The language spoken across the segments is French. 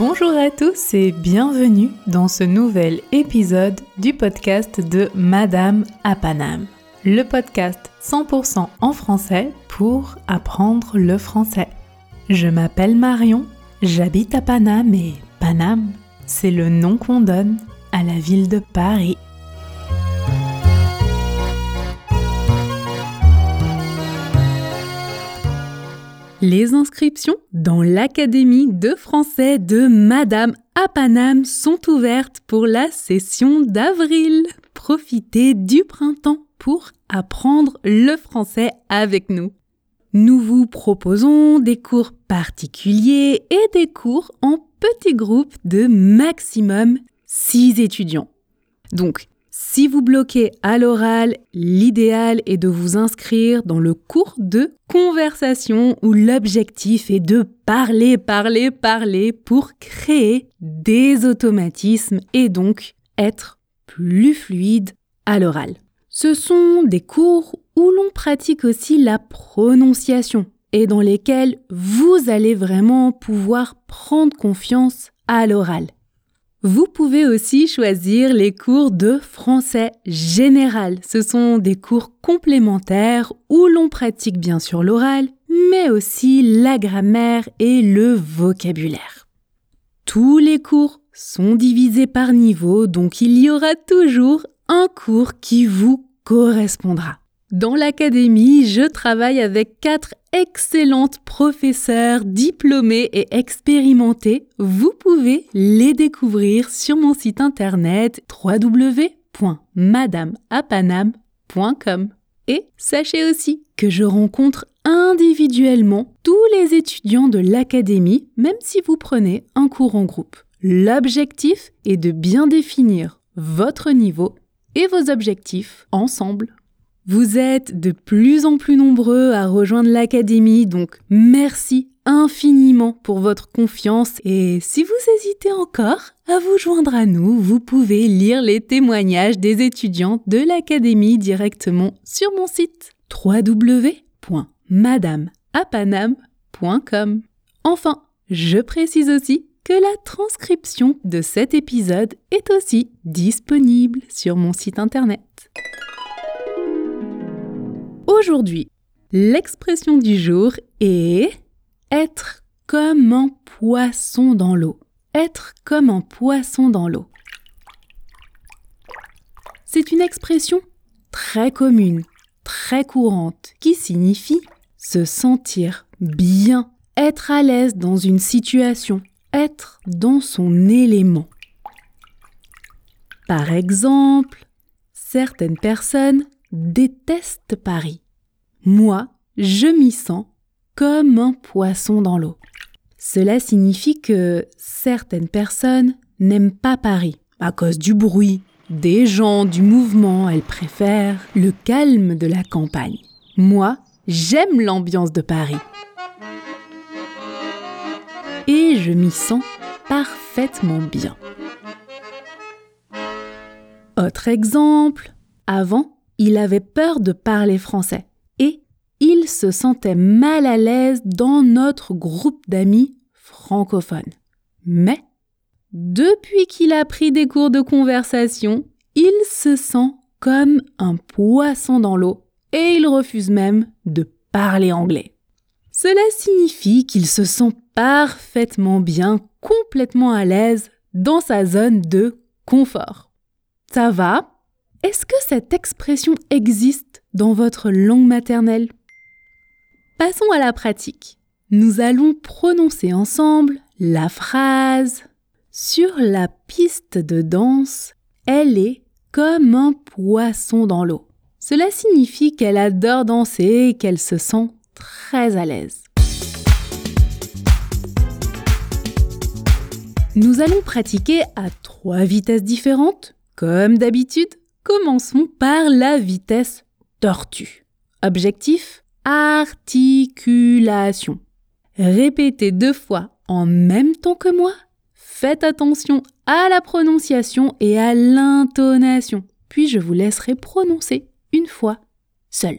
Bonjour à tous et bienvenue dans ce nouvel épisode du podcast de Madame à Paname. Le podcast 100% en français pour apprendre le français. Je m'appelle Marion, j'habite à Paname et Paname, c'est le nom qu'on donne à la ville de Paris. Les inscriptions dans l'Académie de français de Madame à Paname sont ouvertes pour la session d'avril. Profitez du printemps pour apprendre le français avec nous. Nous vous proposons des cours particuliers et des cours en petits groupes de maximum 6 étudiants. Si vous bloquez à l'oral, l'idéal est de vous inscrire dans le cours de conversation où l'objectif est de parler, parler, parler pour créer des automatismes et donc être plus fluide à l'oral. Ce sont des cours où l'on pratique aussi la prononciation et dans lesquels vous allez vraiment pouvoir prendre confiance à l'oral. Vous pouvez aussi choisir les cours de français général. Ce sont des cours complémentaires où l'on pratique bien sûr l'oral, mais aussi la grammaire et le vocabulaire. Tous les cours sont divisés par niveau, donc il y aura toujours un cours qui vous correspondra. Dans l'académie, je travaille avec quatre excellentes professeurs diplômés et expérimentés. Vous pouvez les découvrir sur mon site internet www.madameapanam.com. Et sachez aussi que je rencontre individuellement tous les étudiants de l'académie, même si vous prenez un cours en groupe. L'objectif est de bien définir votre niveau et vos objectifs ensemble. Vous êtes de plus en plus nombreux à rejoindre l'Académie, donc merci infiniment pour votre confiance et si vous hésitez encore à vous joindre à nous, vous pouvez lire les témoignages des étudiants de l'Académie directement sur mon site www.madameapanam.com. Enfin, je précise aussi que la transcription de cet épisode est aussi disponible sur mon site internet. Aujourd'hui, l'expression du jour est être comme un poisson dans l'eau. Être comme un poisson dans l'eau. C'est une expression très commune, très courante, qui signifie se sentir bien, être à l'aise dans une situation, être dans son élément. Par exemple, certaines personnes détestent Paris. Moi, je m'y sens comme un poisson dans l'eau. Cela signifie que certaines personnes n'aiment pas Paris à cause du bruit, des gens, du mouvement. Elles préfèrent le calme de la campagne. Moi, j'aime l'ambiance de Paris. Et je m'y sens parfaitement bien. Autre exemple, avant, il avait peur de parler français il se sentait mal à l'aise dans notre groupe d'amis francophones. Mais, depuis qu'il a pris des cours de conversation, il se sent comme un poisson dans l'eau et il refuse même de parler anglais. Cela signifie qu'il se sent parfaitement bien, complètement à l'aise dans sa zone de confort. Ça va? Est-ce que cette expression existe dans votre langue maternelle? Passons à la pratique. Nous allons prononcer ensemble la phrase Sur la piste de danse, elle est comme un poisson dans l'eau. Cela signifie qu'elle adore danser et qu'elle se sent très à l'aise. Nous allons pratiquer à trois vitesses différentes, comme d'habitude. Commençons par la vitesse tortue. Objectif articulation. Répétez deux fois en même temps que moi. Faites attention à la prononciation et à l'intonation. Puis je vous laisserai prononcer une fois seul.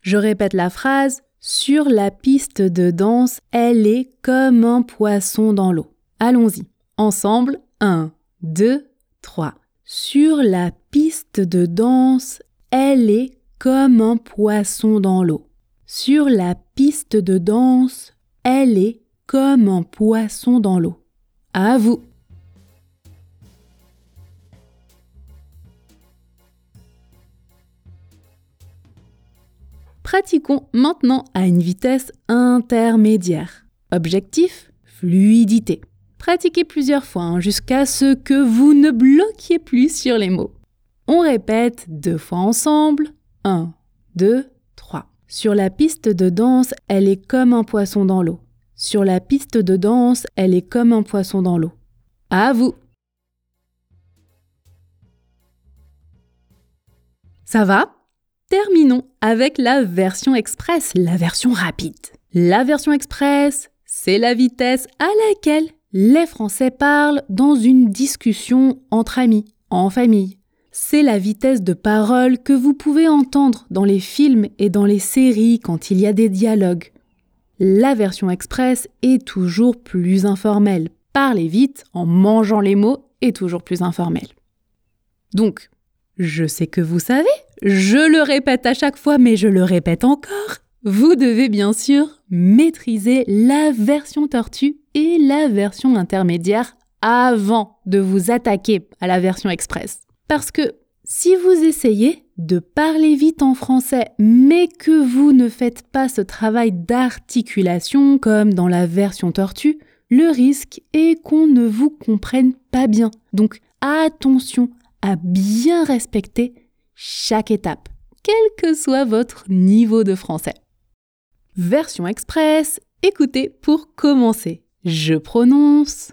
Je répète la phrase sur la piste de danse, elle est comme un poisson dans l'eau. Allons-y. Ensemble, 1, 2, 3. Sur la piste de danse, elle est comme un poisson dans l'eau. Sur la piste de danse, elle est comme un poisson dans l'eau. À vous. Pratiquons maintenant à une vitesse intermédiaire. Objectif Fluidité. Pratiquez plusieurs fois hein, jusqu'à ce que vous ne bloquiez plus sur les mots. On répète deux fois ensemble. 1, 2, 3. Sur la piste de danse, elle est comme un poisson dans l'eau. Sur la piste de danse, elle est comme un poisson dans l'eau. À vous. Ça va? Terminons avec la version express, la version rapide. La version express, c'est la vitesse à laquelle les Français parlent dans une discussion entre amis, en famille. C'est la vitesse de parole que vous pouvez entendre dans les films et dans les séries quand il y a des dialogues. La version express est toujours plus informelle. Parler vite en mangeant les mots est toujours plus informel. Donc, je sais que vous savez, je le répète à chaque fois, mais je le répète encore. Vous devez bien sûr maîtriser la version tortue et la version intermédiaire avant de vous attaquer à la version express. Parce que si vous essayez de parler vite en français, mais que vous ne faites pas ce travail d'articulation comme dans la version tortue, le risque est qu'on ne vous comprenne pas bien. Donc attention à bien respecter chaque étape, quel que soit votre niveau de français. Version express, écoutez pour commencer. Je prononce.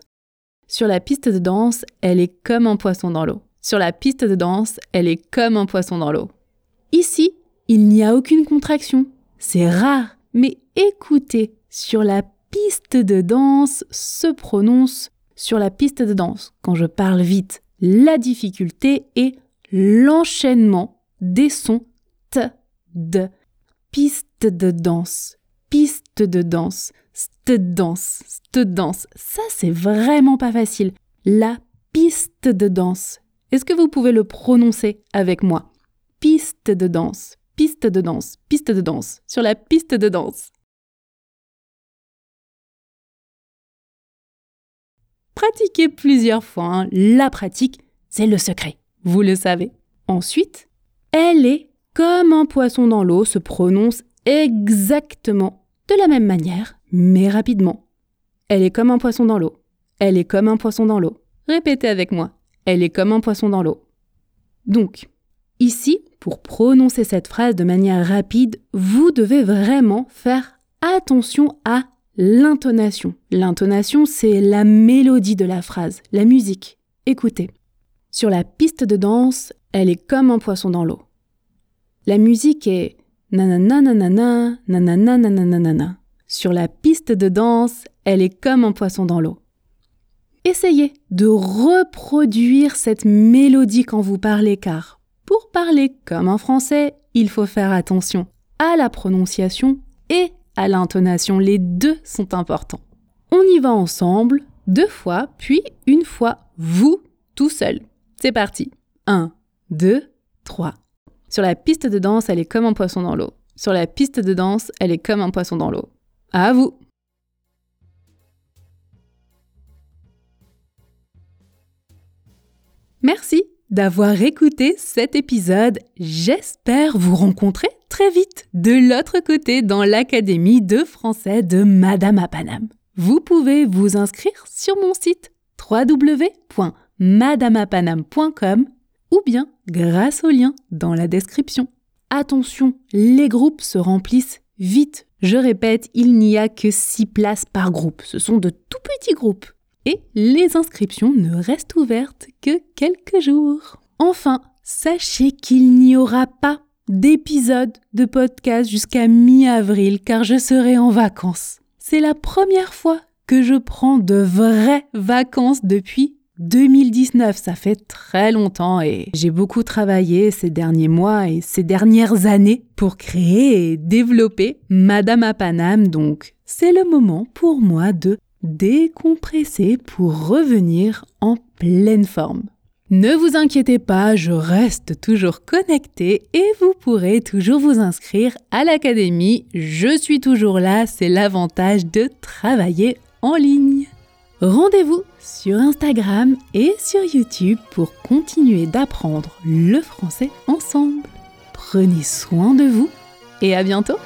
Sur la piste de danse, elle est comme un poisson dans l'eau. Sur la piste de danse, elle est comme un poisson dans l'eau. Ici, il n'y a aucune contraction. C'est rare, mais écoutez, sur la piste de danse se prononce sur la piste de danse quand je parle vite la difficulté est l'enchaînement des sons t, de, piste de danse, piste de danse, st danse, st danse. Ça, c'est vraiment pas facile. La piste de danse. Est-ce que vous pouvez le prononcer avec moi? Piste de danse, piste de danse, piste de danse, sur la piste de danse. Pratiquez plusieurs fois. Hein. La pratique, c'est le secret. Vous le savez. Ensuite, elle est comme un poisson dans l'eau se prononce exactement de la même manière, mais rapidement. Elle est comme un poisson dans l'eau. Elle est comme un poisson dans l'eau. Répétez avec moi. Elle est comme un poisson dans l'eau. Donc, ici, pour prononcer cette phrase de manière rapide, vous devez vraiment faire attention à l'intonation. L'intonation, c'est la mélodie de la phrase, la musique. Écoutez. Sur la piste de danse, elle est comme un poisson dans l'eau. La musique est nanana nanana nanana nanana. Sur la piste de danse, elle est comme un poisson dans l'eau. Essayez de reproduire cette mélodie quand vous parlez car pour parler comme un français, il faut faire attention à la prononciation et à l'intonation. Les deux sont importants. On y va ensemble, deux fois, puis une fois, vous, tout seul. C'est parti. 1, 2, 3. Sur la piste de danse, elle est comme un poisson dans l'eau. Sur la piste de danse, elle est comme un poisson dans l'eau. À vous. Merci d'avoir écouté cet épisode. J'espère vous rencontrer très vite de l'autre côté dans l'Académie de français de Madame à. Vous pouvez vous inscrire sur mon site www.madamapanam.com ou bien grâce au lien dans la description. Attention, les groupes se remplissent vite. Je répète, il n'y a que 6 places par groupe. Ce sont de tout petits groupes et les inscriptions ne restent ouvertes que quelques jours. Enfin, sachez qu'il n'y aura pas d'épisode de podcast jusqu'à mi-avril car je serai en vacances. C'est la première fois que je prends de vraies vacances depuis 2019. Ça fait très longtemps et j'ai beaucoup travaillé ces derniers mois et ces dernières années pour créer et développer Madame à Paname. Donc, c'est le moment pour moi de décompresser pour revenir en pleine forme. Ne vous inquiétez pas, je reste toujours connecté et vous pourrez toujours vous inscrire à l'académie. Je suis toujours là, c'est l'avantage de travailler en ligne. Rendez-vous sur Instagram et sur YouTube pour continuer d'apprendre le français ensemble. Prenez soin de vous et à bientôt